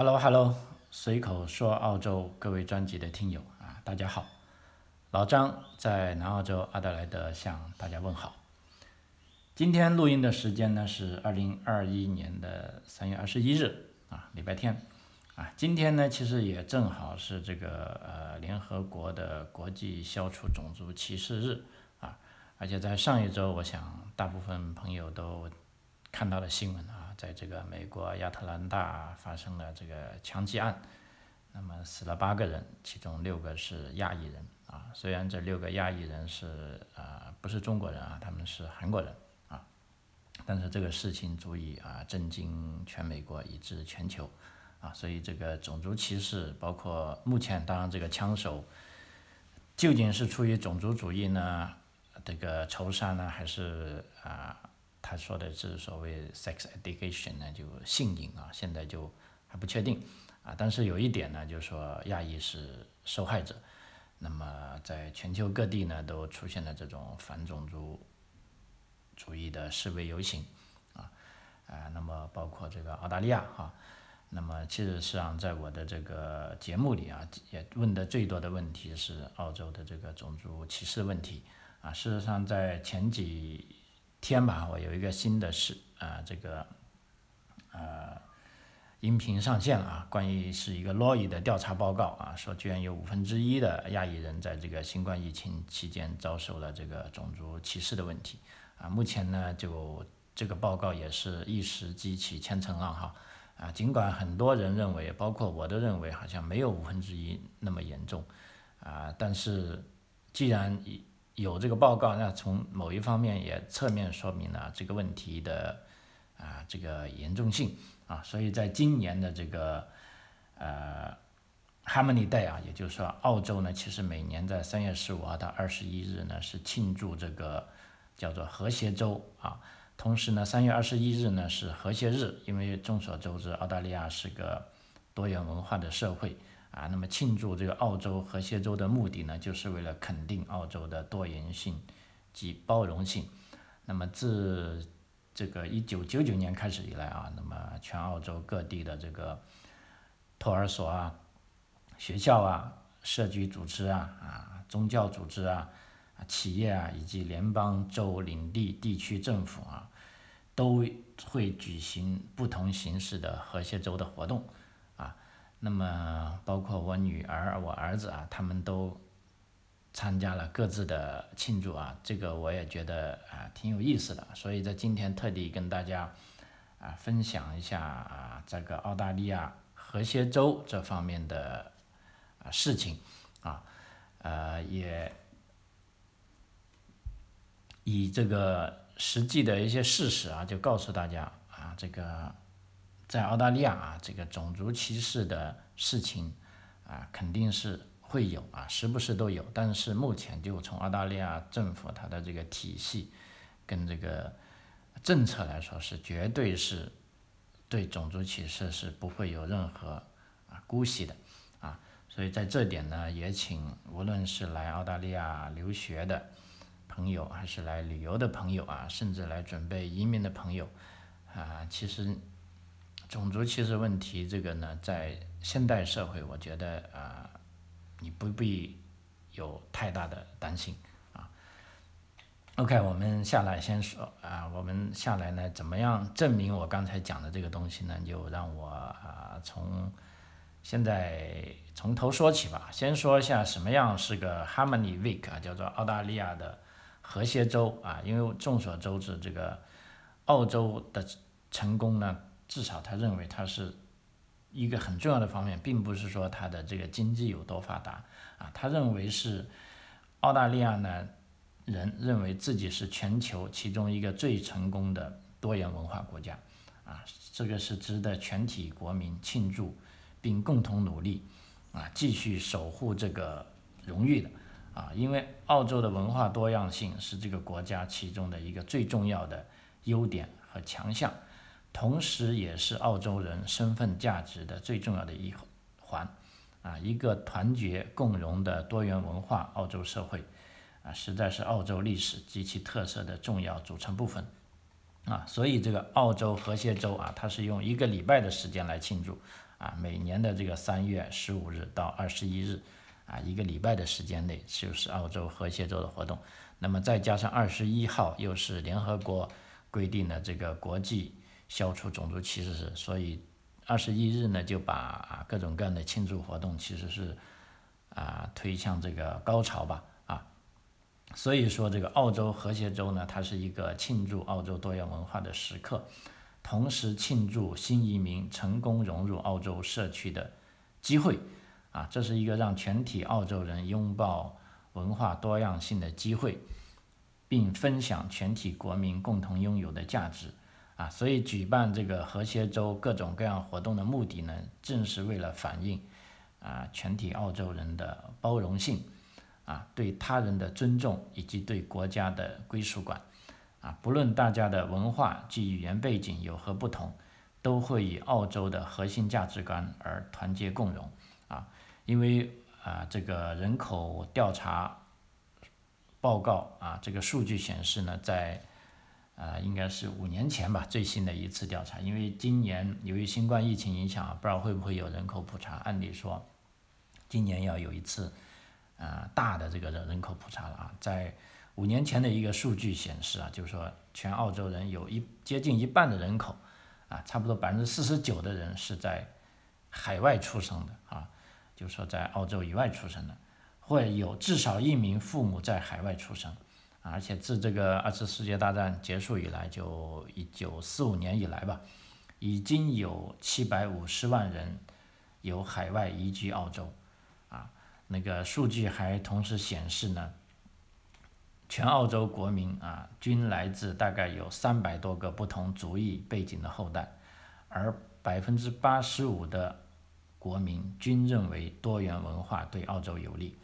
Hello Hello，随口说澳洲各位专辑的听友啊，大家好，老张在南澳洲阿德莱德向大家问好。今天录音的时间呢是二零二一年的三月二十一日啊，礼拜天啊。今天呢其实也正好是这个呃联合国的国际消除种族歧视日啊，而且在上一周，我想大部分朋友都看到了新闻啊。在这个美国亚特兰大发生了这个枪击案，那么死了八个人，其中六个是亚裔人啊。虽然这六个亚裔人是啊不是中国人啊，他们是韩国人啊，但是这个事情足以啊震惊全美国以至全球啊。所以这个种族歧视，包括目前当然这个枪手究竟是出于种族主义呢，这个仇杀呢，还是啊？他说的是所谓 sex education 呢，就性瘾啊，现在就还不确定啊。但是有一点呢，就是说亚裔是受害者。那么在全球各地呢，都出现了这种反种族主义的示威游行啊啊。那么包括这个澳大利亚哈。那么其实实际上在我的这个节目里啊，也问的最多的问题是澳洲的这个种族歧视问题啊。事实上在前几。天吧，我有一个新的是啊，这个呃音频上线了啊，关于是一个洛伊的调查报告啊，说居然有五分之一的亚裔人在这个新冠疫情期间遭受了这个种族歧视的问题啊。目前呢，就这个报告也是一时激起千层浪哈啊，尽管很多人认为，包括我都认为好像没有五分之一那么严重啊，但是既然以有这个报告，那从某一方面也侧面说明了这个问题的啊这个严重性啊，所以在今年的这个呃 Harmony Day 啊，也就是说澳洲呢，其实每年在三月十五号到二十一日呢是庆祝这个叫做和谐周啊，同时呢三月二十一日呢是和谐日，因为众所周知澳大利亚是个多元文化的社会。啊，那么庆祝这个澳洲和谐州的目的呢，就是为了肯定澳洲的多元性及包容性。那么自这个一九九九年开始以来啊，那么全澳洲各地的这个托儿所啊、学校啊、社区组织啊、啊宗教组织啊、啊企业啊，以及联邦州领地地区政府啊，都会举行不同形式的和谐州的活动。那么，包括我女儿、我儿子啊，他们都参加了各自的庆祝啊，这个我也觉得啊挺有意思的，所以在今天特地跟大家啊分享一下啊这个澳大利亚和谐州这方面的啊事情啊，呃也以这个实际的一些事实啊，就告诉大家啊这个。在澳大利亚啊，这个种族歧视的事情啊，肯定是会有啊，时不时都有。但是目前就从澳大利亚政府它的这个体系跟这个政策来说，是绝对是对种族歧视是不会有任何啊姑息的啊。所以在这点呢，也请无论是来澳大利亚留学的朋友，还是来旅游的朋友啊，甚至来准备移民的朋友啊，其实。种族歧视问题，这个呢，在现代社会，我觉得啊，你不必有太大的担心啊。OK，我们下来先说啊，我们下来呢，怎么样证明我刚才讲的这个东西呢？就让我啊，从现在从头说起吧。先说一下什么样是个 Harmony Week 啊，叫做澳大利亚的和谐周啊。因为众所周知，这个澳洲的成功呢。至少他认为他是一个很重要的方面，并不是说他的这个经济有多发达啊。他认为是澳大利亚呢人认为自己是全球其中一个最成功的多元文化国家啊，这个是值得全体国民庆祝并共同努力啊，继续守护这个荣誉的啊。因为澳洲的文化多样性是这个国家其中的一个最重要的优点和强项。同时，也是澳洲人身份价值的最重要的一环，啊，一个团结共荣的多元文化澳洲社会，啊，实在是澳洲历史及其特色的重要组成部分。啊，所以这个澳洲和谐州啊，它是用一个礼拜的时间来庆祝啊，每年的这个三月十五日到二十一日啊，一个礼拜的时间内就是澳洲和谐州的活动。那么再加上二十一号又是联合国规定的这个国际消除种族歧视日，所以二十一日呢就把各种各样的庆祝活动其实是啊推向这个高潮吧啊。所以说，这个澳洲和谐州呢，它是一个庆祝澳洲多元文化的时刻，同时庆祝新移民成功融入澳洲社区的机会，啊，这是一个让全体澳洲人拥抱文化多样性的机会，并分享全体国民共同拥有的价值，啊，所以举办这个和谐周各种各样活动的目的呢，正是为了反映啊全体澳洲人的包容性。啊，对他人的尊重以及对国家的归属感，啊，不论大家的文化及语言背景有何不同，都会以澳洲的核心价值观而团结共荣。啊，因为啊，这个人口调查报告啊，这个数据显示呢，在啊，应该是五年前吧，最新的一次调查，因为今年由于新冠疫情影响，不知道会不会有人口普查，按理说今年要有一次。啊，大的这个人人口普查了啊，在五年前的一个数据显示啊，就是说全澳洲人有一接近一半的人口，啊，差不多百分之四十九的人是在海外出生的啊，就是说在澳洲以外出生的，或有至少一名父母在海外出生，而且自这个二次世界大战结束以来，就一九四五年以来吧，已经有七百五十万人由海外移居澳洲。啊那个数据还同时显示呢，全澳洲国民啊均来自大概有三百多个不同族裔背景的后代，而百分之八十五的国民均认为多元文化对澳洲有利。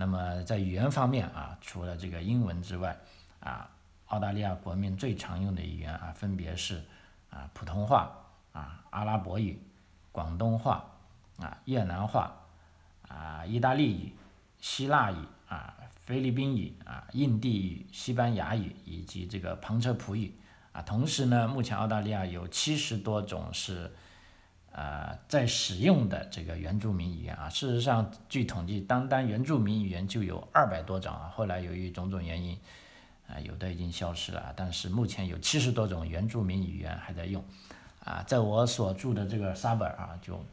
那么在语言方面啊，除了这个英文之外啊，澳大利亚国民最常用的语言啊分别是啊普通话啊阿拉伯语广东话啊越南话。啊，意大利语、希腊语啊、菲律宾语啊、印地语、西班牙语以及这个旁遮普语啊。同时呢，目前澳大利亚有七十多种是呃在使用的这个原住民语言啊。事实上，据统计，单单原住民语言就有二百多种啊。后来由于种种原因啊，有的已经消失了，但是目前有七十多种原住民语言还在用啊。在我所住的这个沙本啊，就。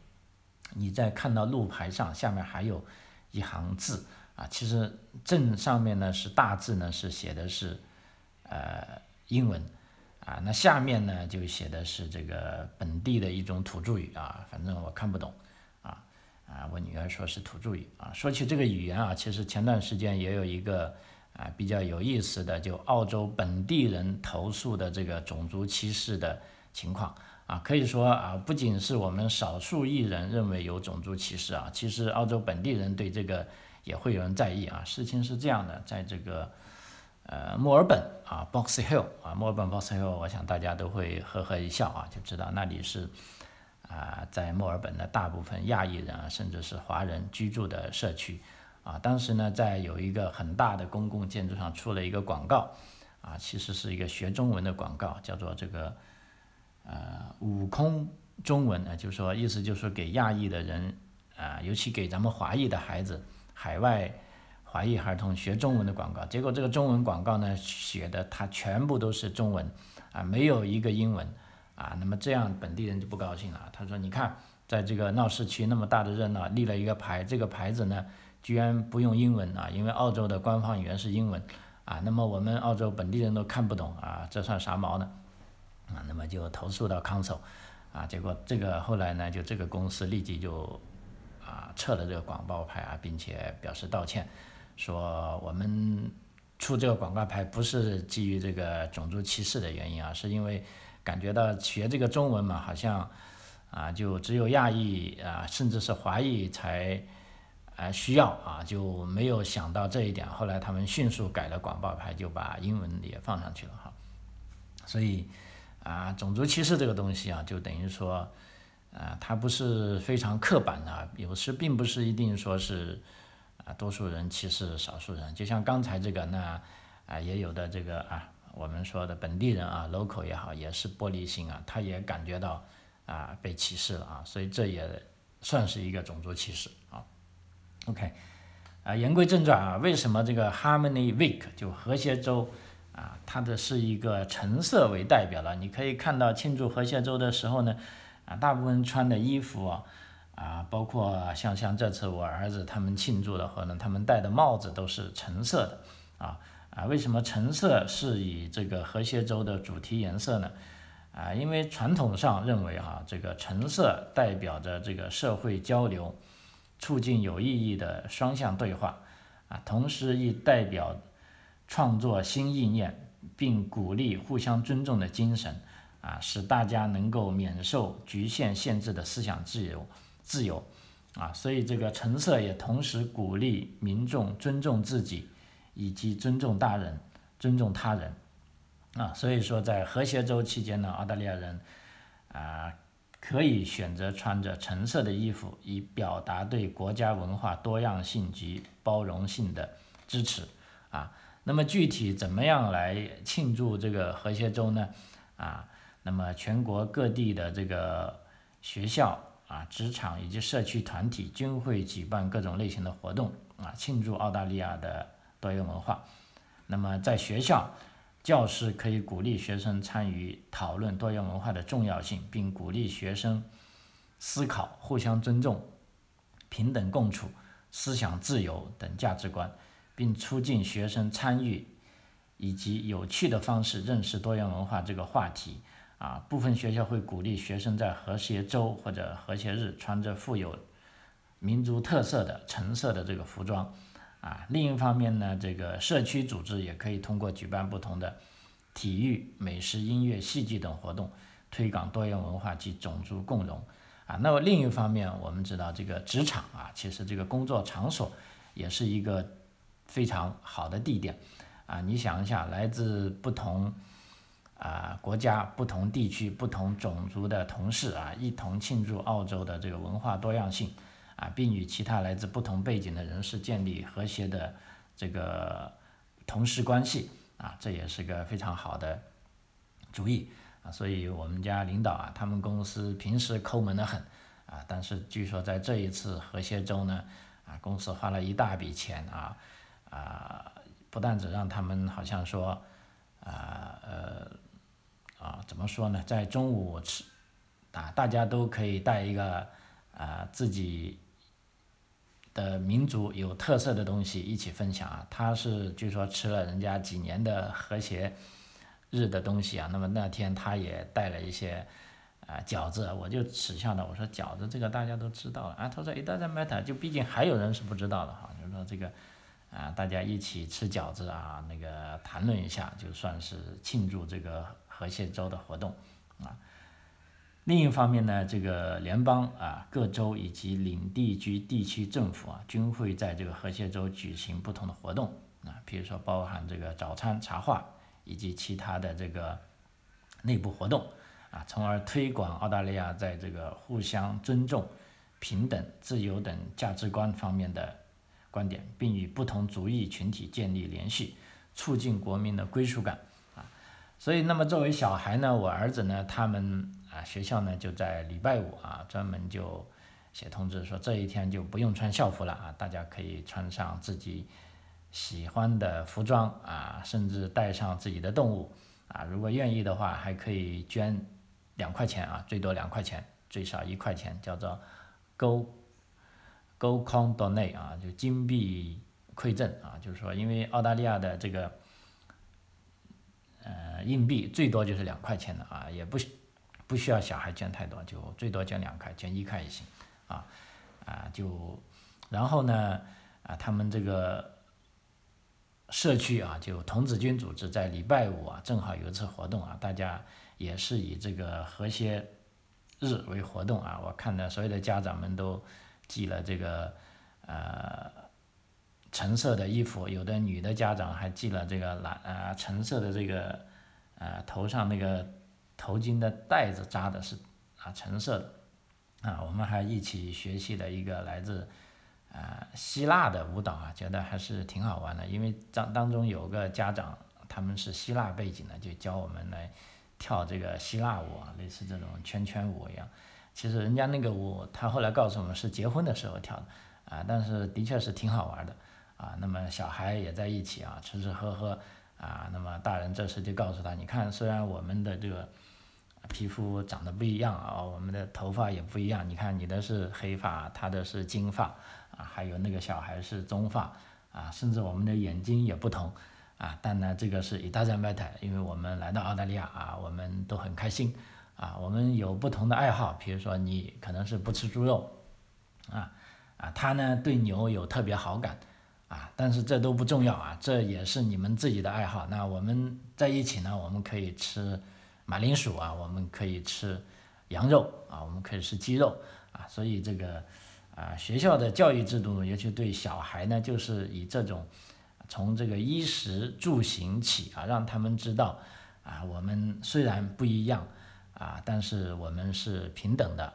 你在看到路牌上下面还有一行字啊，其实正上面呢是大字呢是写的是呃英文啊，那下面呢就写的是这个本地的一种土著语啊，反正我看不懂啊啊，我女儿说是土著语啊。说起这个语言啊，其实前段时间也有一个啊比较有意思的，就澳洲本地人投诉的这个种族歧视的情况。啊，可以说啊，不仅是我们少数裔人认为有种族歧视啊，其实澳洲本地人对这个也会有人在意啊。事情是这样的，在这个呃墨尔本啊，Box Hill 啊，墨尔本 Box Hill，我想大家都会呵呵一笑啊，就知道那里是啊，在墨尔本的大部分亚裔人啊，甚至是华人居住的社区啊。当时呢，在有一个很大的公共建筑上出了一个广告啊，其实是一个学中文的广告，叫做这个。呃，悟空中文呢，就是说意思就是给亚裔的人啊，尤其给咱们华裔的孩子，海外华裔儿童学中文的广告。结果这个中文广告呢，写的它全部都是中文啊，没有一个英文啊。那么这样本地人就不高兴了。他说：“你看，在这个闹市区那么大的热闹，立了一个牌，这个牌子呢，居然不用英文啊，因为澳洲的官方语言是英文啊。那么我们澳洲本地人都看不懂啊，这算啥毛呢？”啊，那么就投诉到 council，啊，结果这个后来呢，就这个公司立即就啊撤了这个广告牌啊，并且表示道歉，说我们出这个广告牌不是基于这个种族歧视的原因啊，是因为感觉到学这个中文嘛，好像啊就只有亚裔啊，甚至是华裔才啊需要啊，就没有想到这一点。后来他们迅速改了广告牌，就把英文也放上去了哈，所以。啊，种族歧视这个东西啊，就等于说，啊，它不是非常刻板的，有时并不是一定说是，啊，多数人歧视少数人。就像刚才这个，那啊，也有的这个啊，我们说的本地人啊，local 也好，也是玻璃心啊，他也感觉到啊被歧视了啊，所以这也算是一个种族歧视啊。OK，啊，言归正传啊，为什么这个 Harmony Week 就和谐周啊，它的是一个橙色为代表了？你可以看到庆祝和谐周的时候呢，啊，大部分穿的衣服啊。啊，包括像像这次我儿子他们庆祝的，话呢他们戴的帽子都是橙色的，啊啊，为什么橙色是以这个和谐州的主题颜色呢？啊，因为传统上认为哈，这个橙色代表着这个社会交流，促进有意义的双向对话，啊，同时亦代表创作新意念，并鼓励互相尊重的精神，啊，使大家能够免受局限限制的思想自由。自由，啊，所以这个橙色也同时鼓励民众尊重自己，以及尊重大人、尊重他人，啊，所以说在和谐周期间呢，澳大利亚人啊可以选择穿着橙色的衣服，以表达对国家文化多样性及包容性的支持，啊，那么具体怎么样来庆祝这个和谐周呢？啊，那么全国各地的这个学校。啊，职场以及社区团体均会举办各种类型的活动啊，庆祝澳大利亚的多元文化。那么在学校，教师可以鼓励学生参与讨论多元文化的重要性，并鼓励学生思考互相尊重、平等共处、思想自由等价值观，并促进学生参与以及有趣的方式认识多元文化这个话题。啊，部分学校会鼓励学生在和谐周或者和谐日穿着富有民族特色的橙色的这个服装。啊，另一方面呢，这个社区组织也可以通过举办不同的体育、美食、音乐、戏剧等活动，推广多元文化及种族共融。啊，那么另一方面，我们知道这个职场啊，其实这个工作场所也是一个非常好的地点。啊，你想一下，来自不同。啊，国家不同地区不同种族的同事啊，一同庆祝澳洲的这个文化多样性啊，并与其他来自不同背景的人士建立和谐的这个同事关系啊，这也是个非常好的主意啊。所以我们家领导啊，他们公司平时抠门的很啊，但是据说在这一次和谐周呢，啊，公司花了一大笔钱啊啊，不但只让他们好像说啊呃。啊，怎么说呢？在中午吃，啊，大家都可以带一个啊自己的民族有特色的东西一起分享啊。他是据说吃了人家几年的和谐日的东西啊，那么那天他也带了一些啊饺子，我就耻笑他，我说饺子这个大家都知道了啊。他说 It doesn't matter，就毕竟还有人是不知道的哈，就是说这个啊大家一起吃饺子啊，那个谈论一下，就算是庆祝这个。和谐州的活动啊，另一方面呢，这个联邦啊各州以及领地区地区政府啊，均会在这个和谐州举行不同的活动啊，比如说包含这个早餐茶话以及其他的这个内部活动啊，从而推广澳大利亚在这个互相尊重、平等、自由等价值观方面的观点，并与不同族裔群体建立联系，促进国民的归属感。所以，那么作为小孩呢，我儿子呢，他们啊学校呢就在礼拜五啊专门就写通知说这一天就不用穿校服了啊，大家可以穿上自己喜欢的服装啊，甚至带上自己的动物啊，如果愿意的话，还可以捐两块钱啊，最多两块钱，最少一块钱，叫做 Go Go Con Donate 啊，就金币馈赠啊，就是说因为澳大利亚的这个。呃，硬币最多就是两块钱的啊，也不不需要小孩捐太多，就最多捐两块，捐一块也行，啊啊就，然后呢啊，他们这个社区啊，就童子军组织在礼拜五啊，正好有一次活动啊，大家也是以这个和谐日为活动啊，我看到所有的家长们都寄了这个呃。橙色的衣服，有的女的家长还系了这个蓝啊橙色的这个，呃头上那个头巾的带子扎的是啊橙色的，啊我们还一起学习了一个来自啊希腊的舞蹈啊，觉得还是挺好玩的，因为当当中有个家长他们是希腊背景的，就教我们来跳这个希腊舞啊，类似这种圈圈舞一样。其实人家那个舞，他后来告诉我们是结婚的时候跳的，啊，但是的确是挺好玩的，啊，那么小孩也在一起啊，吃吃喝喝，啊，那么大人这时就告诉他，你看，虽然我们的这个皮肤长得不一样啊，我们的头发也不一样，你看你的是黑发，他的是金发，啊，还有那个小孩是棕发。啊，甚至我们的眼睛也不同，啊，但呢，这个是 it doesn't matter，因为我们来到澳大利亚啊，我们都很开心，啊，我们有不同的爱好，比如说你可能是不吃猪肉，啊，啊，他呢对牛有特别好感，啊，但是这都不重要啊，这也是你们自己的爱好。那我们在一起呢，我们可以吃马铃薯啊，我们可以吃羊肉啊，我们可以吃鸡肉啊，所以这个。啊，学校的教育制度，尤其对小孩呢，就是以这种从这个衣食住行起啊，让他们知道啊，我们虽然不一样啊，但是我们是平等的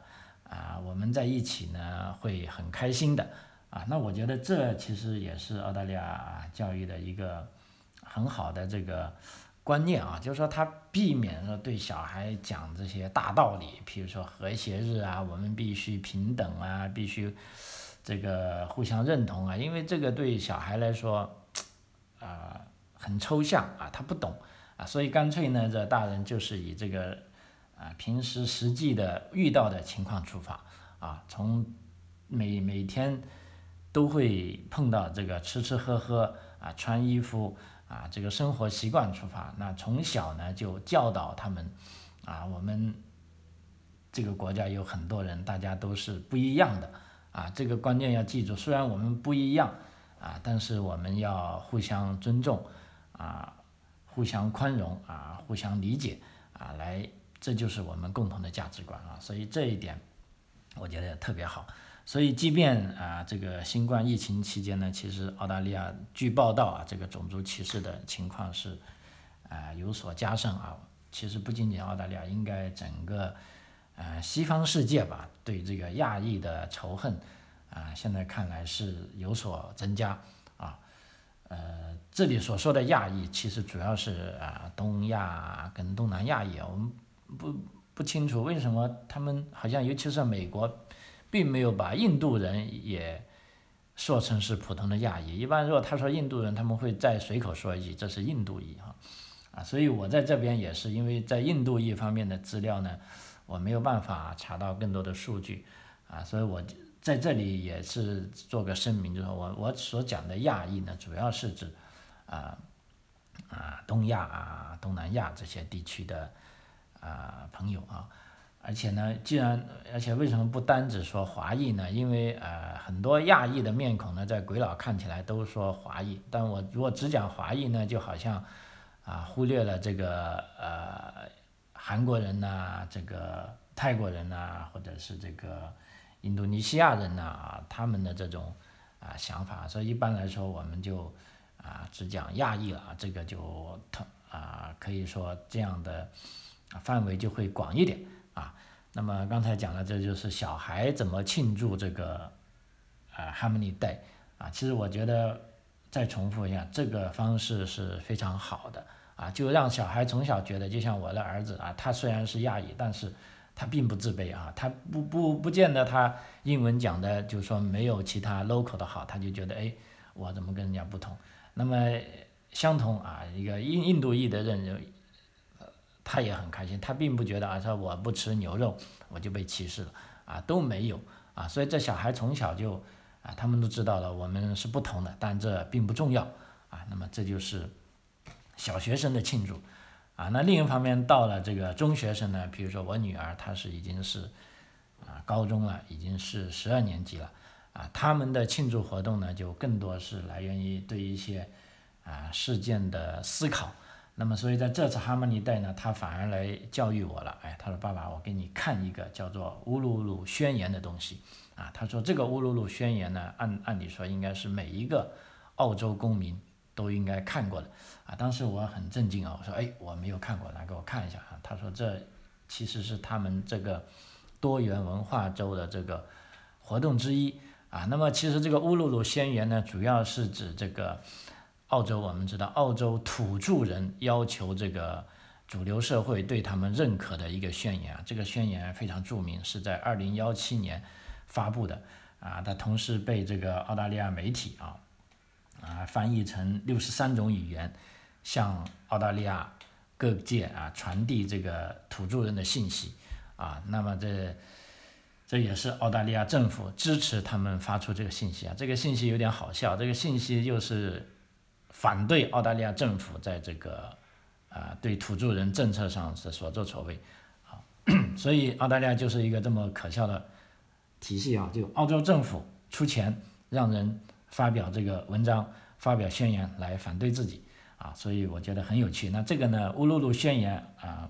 啊，我们在一起呢会很开心的啊。那我觉得这其实也是澳大利亚教育的一个很好的这个。观念啊，就是说他避免了对小孩讲这些大道理，比如说和谐日啊，我们必须平等啊，必须这个互相认同啊，因为这个对小孩来说，啊很抽象啊，他不懂啊，所以干脆呢，这大人就是以这个啊平时实际的遇到的情况出发啊，从每每天都会碰到这个吃吃喝喝啊，穿衣服。啊，这个生活习惯出发，那从小呢就教导他们，啊，我们这个国家有很多人，大家都是不一样的，啊，这个观念要记住。虽然我们不一样，啊，但是我们要互相尊重，啊，互相宽容，啊，互相理解，啊，来，这就是我们共同的价值观啊。所以这一点，我觉得特别好。所以，即便啊，这个新冠疫情期间呢，其实澳大利亚据报道啊，这个种族歧视的情况是啊有所加深啊。其实不仅仅澳大利亚，应该整个呃西方世界吧，对这个亚裔的仇恨啊，现在看来是有所增加啊。呃，这里所说的亚裔，其实主要是啊东亚跟东南亚裔，我们不不清楚为什么他们好像，尤其是美国。并没有把印度人也说成是普通的亚裔。一般如果他说印度人，他们会再随口说一句这是印度裔哈，啊，所以我在这边也是因为在印度裔方面的资料呢，我没有办法查到更多的数据，啊，所以我在这里也是做个声明，就是我我所讲的亚裔呢，主要是指啊啊东亚啊东南亚这些地区的啊朋友啊。而且呢，既然而且为什么不单只说华裔呢？因为呃很多亚裔的面孔呢，在鬼佬看起来都说华裔，但我如果只讲华裔呢，就好像啊忽略了这个呃韩国人呐，这个泰国人呐，或者是这个印度尼西亚人呐他们的这种啊想法，所以一般来说我们就啊只讲亚裔了，这个就特啊可以说这样的范围就会广一点。啊，那么刚才讲了，这就是小孩怎么庆祝这个，呃，Harmony Day 啊。其实我觉得再重复一下，这个方式是非常好的啊，就让小孩从小觉得，就像我的儿子啊，他虽然是亚裔，但是他并不自卑啊，他不不不见得他英文讲的，就是说没有其他 local 的好，他就觉得哎，我怎么跟人家不同？那么相同啊，一个印印度裔的人。他也很开心，他并不觉得啊，说我不吃牛肉我就被歧视了啊，都没有啊，所以这小孩从小就啊，他们都知道了我们是不同的，但这并不重要啊。那么这就是小学生的庆祝啊。那另一方面，到了这个中学生呢，比如说我女儿，她是已经是啊高中了，已经是十二年级了啊，他们的庆祝活动呢，就更多是来源于对一些啊事件的思考。那么，所以在这次哈曼尼带呢，他反而来教育我了。哎，他说：“爸爸，我给你看一个叫做《乌鲁鲁宣言》的东西。”啊，他说这个《乌鲁鲁宣言》呢，按按理说应该是每一个澳洲公民都应该看过的。啊，当时我很震惊啊，我说：“哎，我没有看过，来给我看一下啊。”他说：“这其实是他们这个多元文化周的这个活动之一。”啊，那么其实这个《乌鲁鲁宣言》呢，主要是指这个。澳洲，我们知道澳洲土著人要求这个主流社会对他们认可的一个宣言啊，这个宣言非常著名，是在二零幺七年发布的啊，它同时被这个澳大利亚媒体啊啊翻译成六十三种语言，向澳大利亚各界啊传递这个土著人的信息啊，那么这。这也是澳大利亚政府支持他们发出这个信息啊，这个信息有点好笑，这个信息又是反对澳大利亚政府在这个啊对土著人政策上是所作所为，啊，所以澳大利亚就是一个这么可笑的体系啊，就澳洲政府出钱让人发表这个文章、发表宣言来反对自己啊，所以我觉得很有趣。那这个呢，乌鲁鲁宣言啊，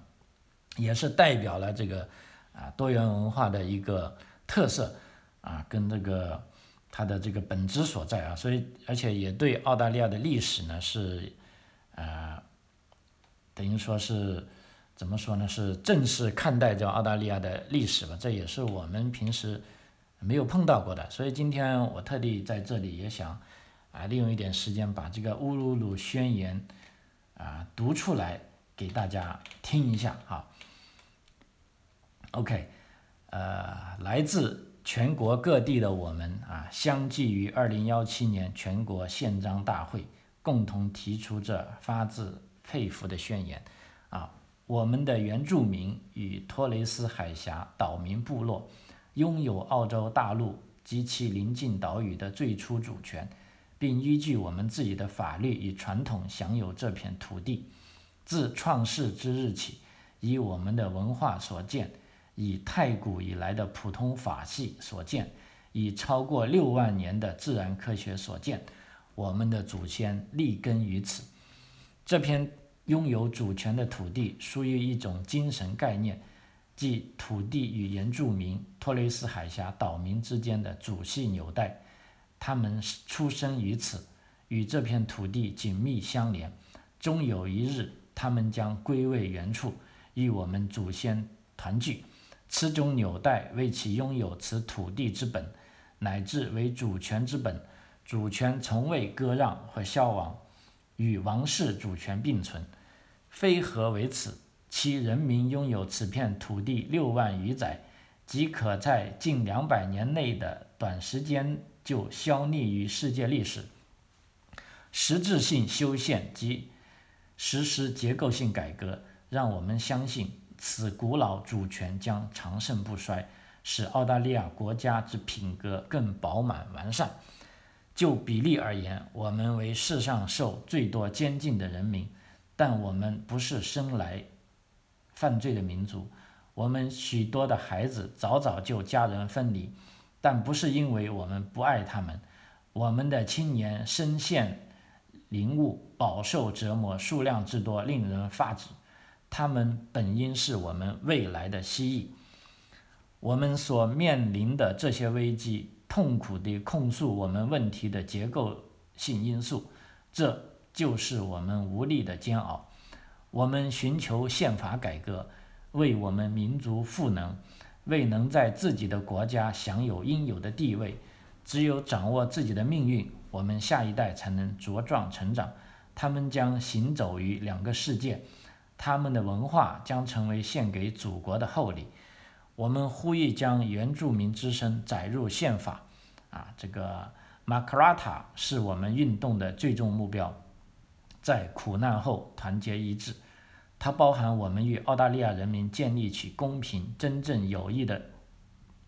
也是代表了这个。啊，多元文化的一个特色啊，跟这个它的这个本质所在啊，所以而且也对澳大利亚的历史呢是，呃，等于说是怎么说呢？是正式看待这澳大利亚的历史吧，这也是我们平时没有碰到过的。所以今天我特地在这里也想啊，利用一点时间把这个乌鲁鲁宣言啊读出来给大家听一下啊。OK，呃，来自全国各地的我们啊，相继于二零幺七年全国宪章大会，共同提出这发自肺腑的宣言啊，我们的原住民与托雷斯海峡岛民部落拥有澳洲大陆及其邻近岛屿的最初主权，并依据我们自己的法律与传统享有这片土地。自创世之日起，以我们的文化所见。以太古以来的普通法系所见，以超过六万年的自然科学所见，我们的祖先立根于此。这片拥有主权的土地属于一种精神概念，即土地与原住民托雷斯海峡岛民之间的祖系纽带。他们出生于此，与这片土地紧密相连。终有一日，他们将归位原处，与我们祖先团聚。此种纽带为其拥有此土地之本，乃至为主权之本。主权从未割让或消亡，与王室主权并存。非何为此？其人民拥有此片土地六万余载，即可在近两百年内的短时间就消匿于世界历史。实质性修宪及实施结构性改革，让我们相信。此古老主权将长盛不衰，使澳大利亚国家之品格更饱满完善。就比例而言，我们为世上受最多监禁的人民，但我们不是生来犯罪的民族。我们许多的孩子早早就家人分离，但不是因为我们不爱他们。我们的青年身陷囹圄，饱受折磨，数量之多令人发指。他们本应是我们未来的蜥蜴。我们所面临的这些危机，痛苦地控诉我们问题的结构性因素，这就是我们无力的煎熬。我们寻求宪法改革，为我们民族赋能，为能在自己的国家享有应有的地位。只有掌握自己的命运，我们下一代才能茁壮成长。他们将行走于两个世界。他们的文化将成为献给祖国的厚礼。我们呼吁将原住民之声载入宪法。啊，这个马卡拉塔是我们运动的最终目标，在苦难后团结一致。它包含我们与澳大利亚人民建立起公平、真正友谊的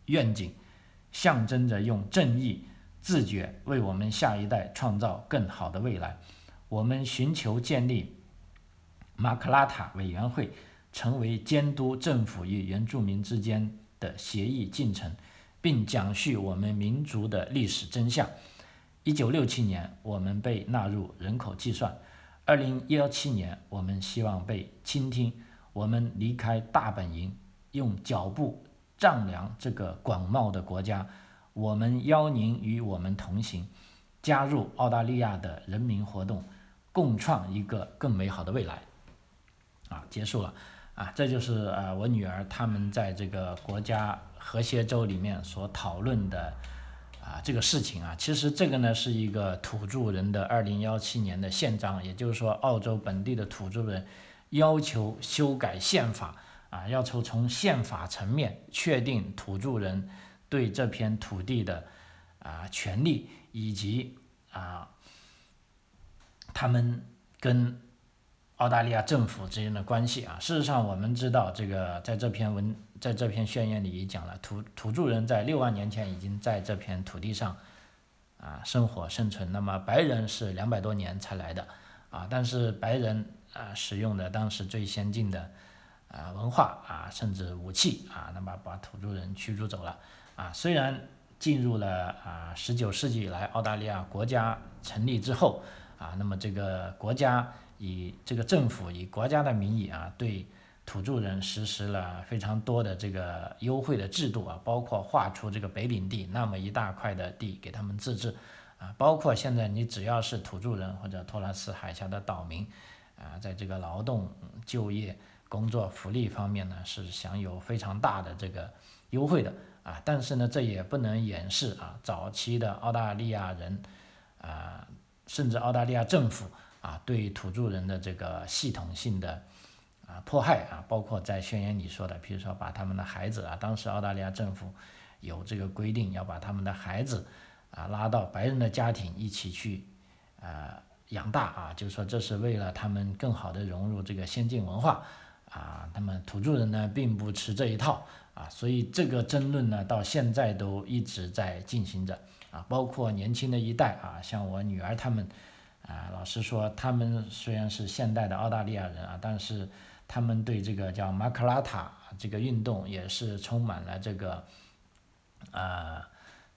愿景，象征着用正义、自觉为我们下一代创造更好的未来。我们寻求建立。马克拉塔委员会成为监督政府与原住民之间的协议进程，并讲述我们民族的历史真相。一九六七年，我们被纳入人口计算；二零幺七年，我们希望被倾听。我们离开大本营，用脚步丈量这个广袤的国家。我们邀您与我们同行，加入澳大利亚的人民活动，共创一个更美好的未来。啊，结束了，啊，这就是呃我女儿他们在这个国家和谐州里面所讨论的啊这个事情啊，其实这个呢是一个土著人的二零幺七年的宪章，也就是说澳洲本地的土著人要求修改宪法啊，要求从宪法层面确定土著人对这片土地的啊权利以及啊他们跟。澳大利亚政府之间的关系啊，事实上我们知道，这个在这篇文在这篇宣言里也讲了，土土著人在六万年前已经在这片土地上啊生活生存，那么白人是两百多年才来的啊，但是白人啊使用的当时最先进的啊文化啊甚至武器啊，那么把土著人驱逐走了啊，虽然进入了啊十九世纪以来澳大利亚国家成立之后啊，那么这个国家。以这个政府以国家的名义啊，对土著人实施了非常多的这个优惠的制度啊，包括划出这个北领地那么一大块的地给他们自治啊，包括现在你只要是土著人或者托拉斯海峡的岛民啊，在这个劳动、就业、工作、福利方面呢，是享有非常大的这个优惠的啊，但是呢，这也不能掩饰啊，早期的澳大利亚人啊，甚至澳大利亚政府。啊，对土著人的这个系统性的啊迫害啊，包括在宣言里说的，比如说把他们的孩子啊，当时澳大利亚政府有这个规定，要把他们的孩子啊拉到白人的家庭一起去啊养大啊，就是说这是为了他们更好的融入这个先进文化啊。那么土著人呢，并不吃这一套啊，所以这个争论呢，到现在都一直在进行着啊，包括年轻的一代啊，像我女儿他们。啊，老实说，他们虽然是现代的澳大利亚人啊，但是他们对这个叫马克拉塔这个运动也是充满了这个，啊，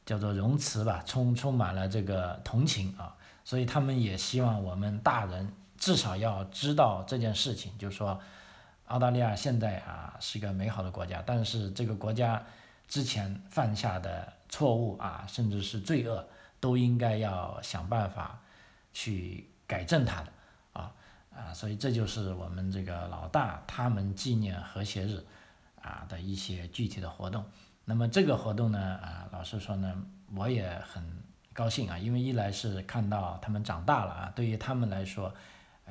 叫做容词吧，充充满了这个同情啊，所以他们也希望我们大人至少要知道这件事情，就是说，澳大利亚现在啊是一个美好的国家，但是这个国家之前犯下的错误啊，甚至是罪恶，都应该要想办法。去改正它的啊啊，所以这就是我们这个老大他们纪念和谐日啊的一些具体的活动。那么这个活动呢啊，老实说呢，我也很高兴啊，因为一来是看到他们长大了啊，对于他们来说，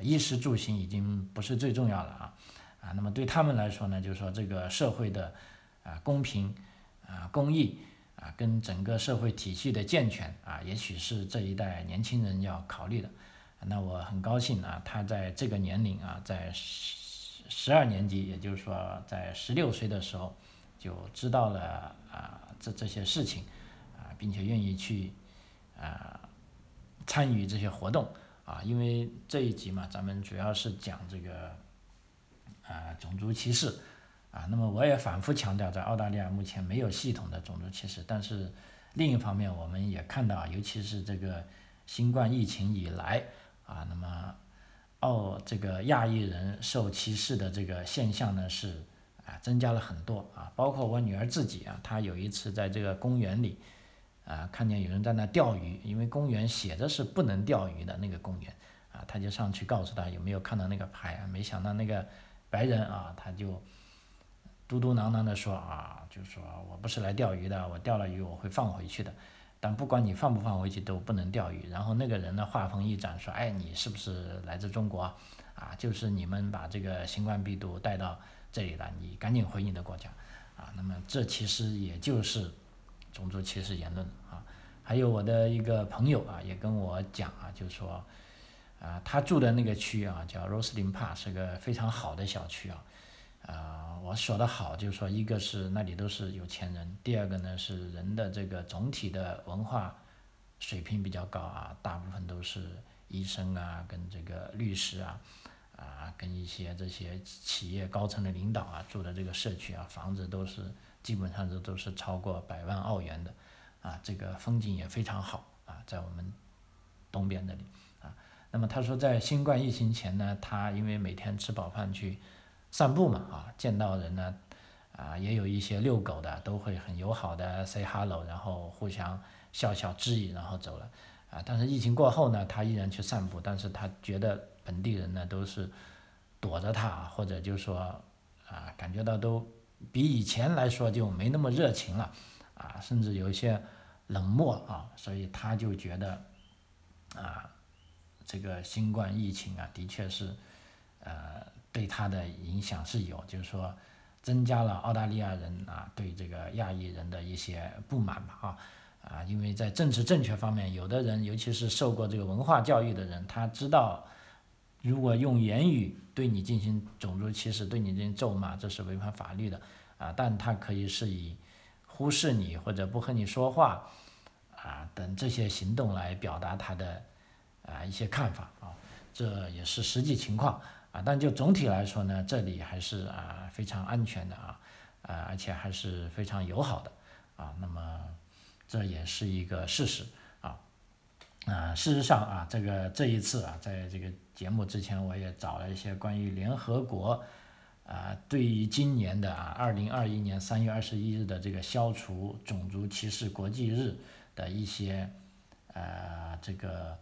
衣食住行已经不是最重要了啊啊，那么对他们来说呢，就是说这个社会的啊公平啊公益。啊，跟整个社会体系的健全啊，也许是这一代年轻人要考虑的。那我很高兴啊，他在这个年龄啊，在十十二年级，也就是说在十六岁的时候，就知道了啊这这些事情啊，并且愿意去啊参与这些活动啊，因为这一集嘛，咱们主要是讲这个啊种族歧视。啊，那么我也反复强调，在澳大利亚目前没有系统的种族歧视，但是另一方面，我们也看到，尤其是这个新冠疫情以来，啊，那么澳这个亚裔人受歧视的这个现象呢是啊增加了很多啊，包括我女儿自己啊，她有一次在这个公园里啊看见有人在那钓鱼，因为公园写的是不能钓鱼的那个公园啊，她就上去告诉他有没有看到那个牌啊，没想到那个白人啊他就。嘟嘟囔囔的说啊，就说我不是来钓鱼的，我钓了鱼我会放回去的，但不管你放不放回去都不能钓鱼。然后那个人呢话锋一转说，哎，你是不是来自中国？啊，就是你们把这个新冠病毒带到这里了，你赶紧回你的国家。啊，那么这其实也就是种族歧视言论啊。还有我的一个朋友啊，也跟我讲啊，就说啊，他住的那个区啊叫 Roslyn Park，是个非常好的小区啊。啊，我说的好，就是说，一个是那里都是有钱人，第二个呢是人的这个总体的文化水平比较高啊，大部分都是医生啊，跟这个律师啊，啊，跟一些这些企业高层的领导啊住的这个社区啊，房子都是基本上都都是超过百万澳元的，啊，这个风景也非常好啊，在我们东边那里啊，那么他说在新冠疫情前呢，他因为每天吃饱饭去。散步嘛，啊，见到人呢，啊，也有一些遛狗的，都会很友好的 say hello，然后互相笑笑致意，然后走了，啊，但是疫情过后呢，他依然去散步，但是他觉得本地人呢都是躲着他，或者就是说，啊，感觉到都比以前来说就没那么热情了，啊，甚至有一些冷漠啊，所以他就觉得啊，这个新冠疫情啊，的确是呃对他的影响是有，就是说增加了澳大利亚人啊对这个亚裔人的一些不满吧啊啊，因为在政治正确方面，有的人尤其是受过这个文化教育的人，他知道如果用言语对你进行种族歧视，对你进行咒骂，这是违反法律的啊，但他可以是以。忽视你或者不和你说话，啊等这些行动来表达他的啊一些看法啊，这也是实际情况但就总体来说呢，这里还是啊非常安全的啊，啊而且还是非常友好的啊。那么这也是一个事实啊。啊，事实上啊，这个这一次啊，在这个节目之前，我也找了一些关于联合国。啊，对于今年的啊，二零二一年三月二十一日的这个消除种族歧视国际日的一些呃这个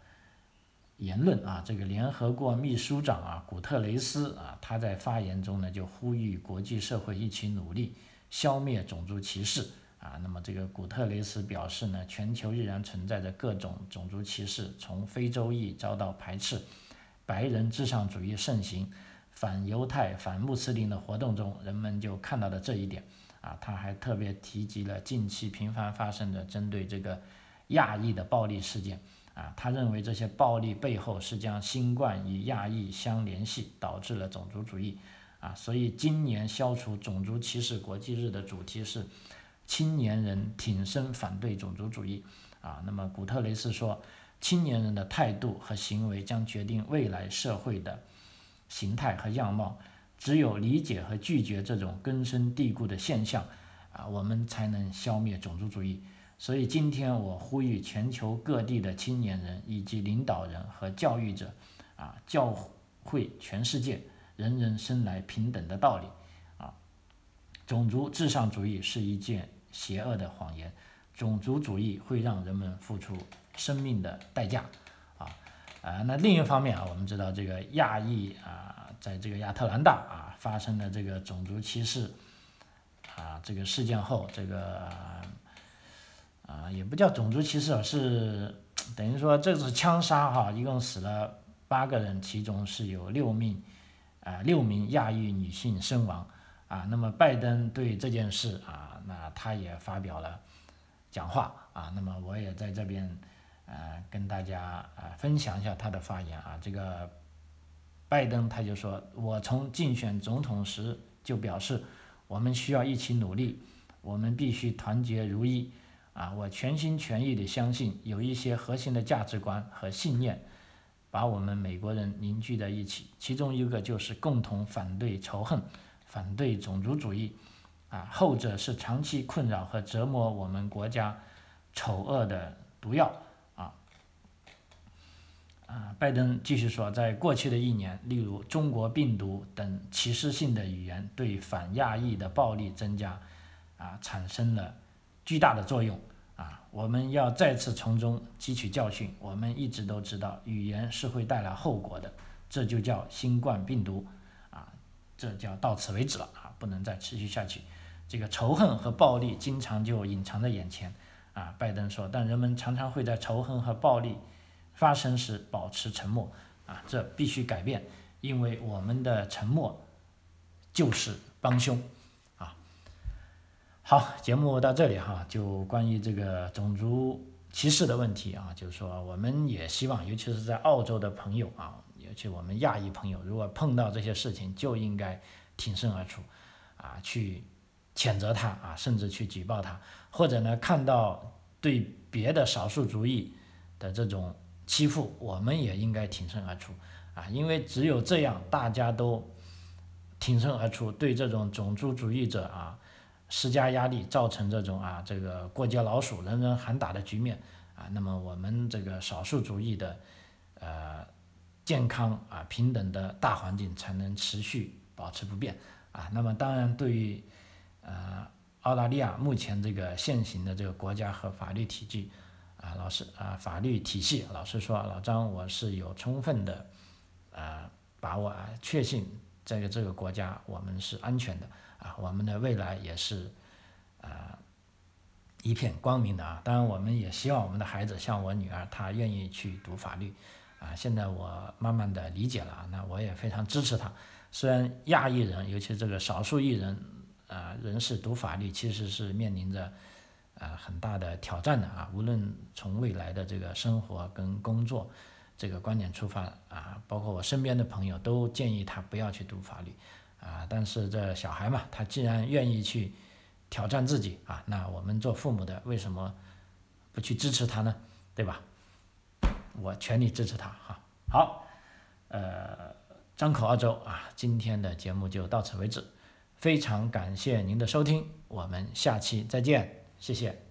言论啊，这个联合国秘书长啊，古特雷斯啊，他在发言中呢就呼吁国际社会一起努力消灭种族歧视啊。那么这个古特雷斯表示呢，全球依然存在着各种种族歧视，从非洲裔遭到排斥，白人至上主义盛行。反犹太、反穆斯林的活动中，人们就看到了这一点。啊，他还特别提及了近期频繁发生的针对这个亚裔的暴力事件。啊，他认为这些暴力背后是将新冠与亚裔相联系，导致了种族主义。啊，所以今年消除种族歧视国际日的主题是青年人挺身反对种族主义。啊，那么古特雷斯说，青年人的态度和行为将决定未来社会的。形态和样貌，只有理解和拒绝这种根深蒂固的现象，啊，我们才能消灭种族主义。所以今天我呼吁全球各地的青年人以及领导人和教育者，啊，教会全世界人人生来平等的道理，啊，种族至上主义是一件邪恶的谎言，种族主义会让人们付出生命的代价。啊，啊那另一方面啊，我们知道这个亚裔啊，在这个亚特兰大啊发生的这个种族歧视啊这个事件后，这个啊也不叫种族歧视，是等于说这次枪杀哈，一共死了八个人，其中是有六名啊六名亚裔女性身亡啊。那么拜登对这件事啊，那他也发表了讲话啊。那么我也在这边。呃，跟大家啊分享一下他的发言啊。这个拜登他就说，我从竞选总统时就表示，我们需要一起努力，我们必须团结如一啊。我全心全意地相信，有一些核心的价值观和信念，把我们美国人凝聚在一起。其中一个就是共同反对仇恨，反对种族主义啊。后者是长期困扰和折磨我们国家丑恶的毒药。啊，拜登继续说，在过去的一年，例如中国病毒等歧视性的语言对反亚裔的暴力增加，啊，产生了巨大的作用。啊，我们要再次从中汲取教训。我们一直都知道，语言是会带来后果的，这就叫新冠病毒。啊，这叫到此为止了。啊，不能再持续下去。这个仇恨和暴力经常就隐藏在眼前。啊，拜登说，但人们常常会在仇恨和暴力。发生时保持沉默啊，这必须改变，因为我们的沉默就是帮凶。好，节目到这里哈，就关于这个种族歧视的问题啊，就是说我们也希望，尤其是在澳洲的朋友啊，尤其我们亚裔朋友，如果碰到这些事情，就应该挺身而出啊，去谴责他啊，甚至去举报他，或者呢，看到对别的少数族裔的这种。欺负我们也应该挺身而出啊！因为只有这样，大家都挺身而出，对这种种族主义者啊施加压力，造成这种啊这个过街老鼠、人人喊打的局面啊，那么我们这个少数主义的呃健康啊平等的大环境才能持续保持不变啊。那么当然，对于呃澳大利亚目前这个现行的这个国家和法律体系。啊，老师啊，法律体系，老师说，老张，我是有充分的，呃，把握啊，确信这个这个国家我们是安全的啊，我们的未来也是，呃，一片光明的啊。当然，我们也希望我们的孩子像我女儿，她愿意去读法律啊。现在我慢慢的理解了，那我也非常支持她。虽然亚裔人，尤其这个少数裔人啊人士读法律，其实是面临着啊很大的挑战的啊。无论从未来的这个生活跟工作这个观点出发啊，包括我身边的朋友都建议他不要去读法律啊。但是这小孩嘛，他既然愿意去挑战自己啊，那我们做父母的为什么不去支持他呢？对吧？我全力支持他哈。好，呃。张口澳洲啊，今天的节目就到此为止，非常感谢您的收听，我们下期再见，谢谢。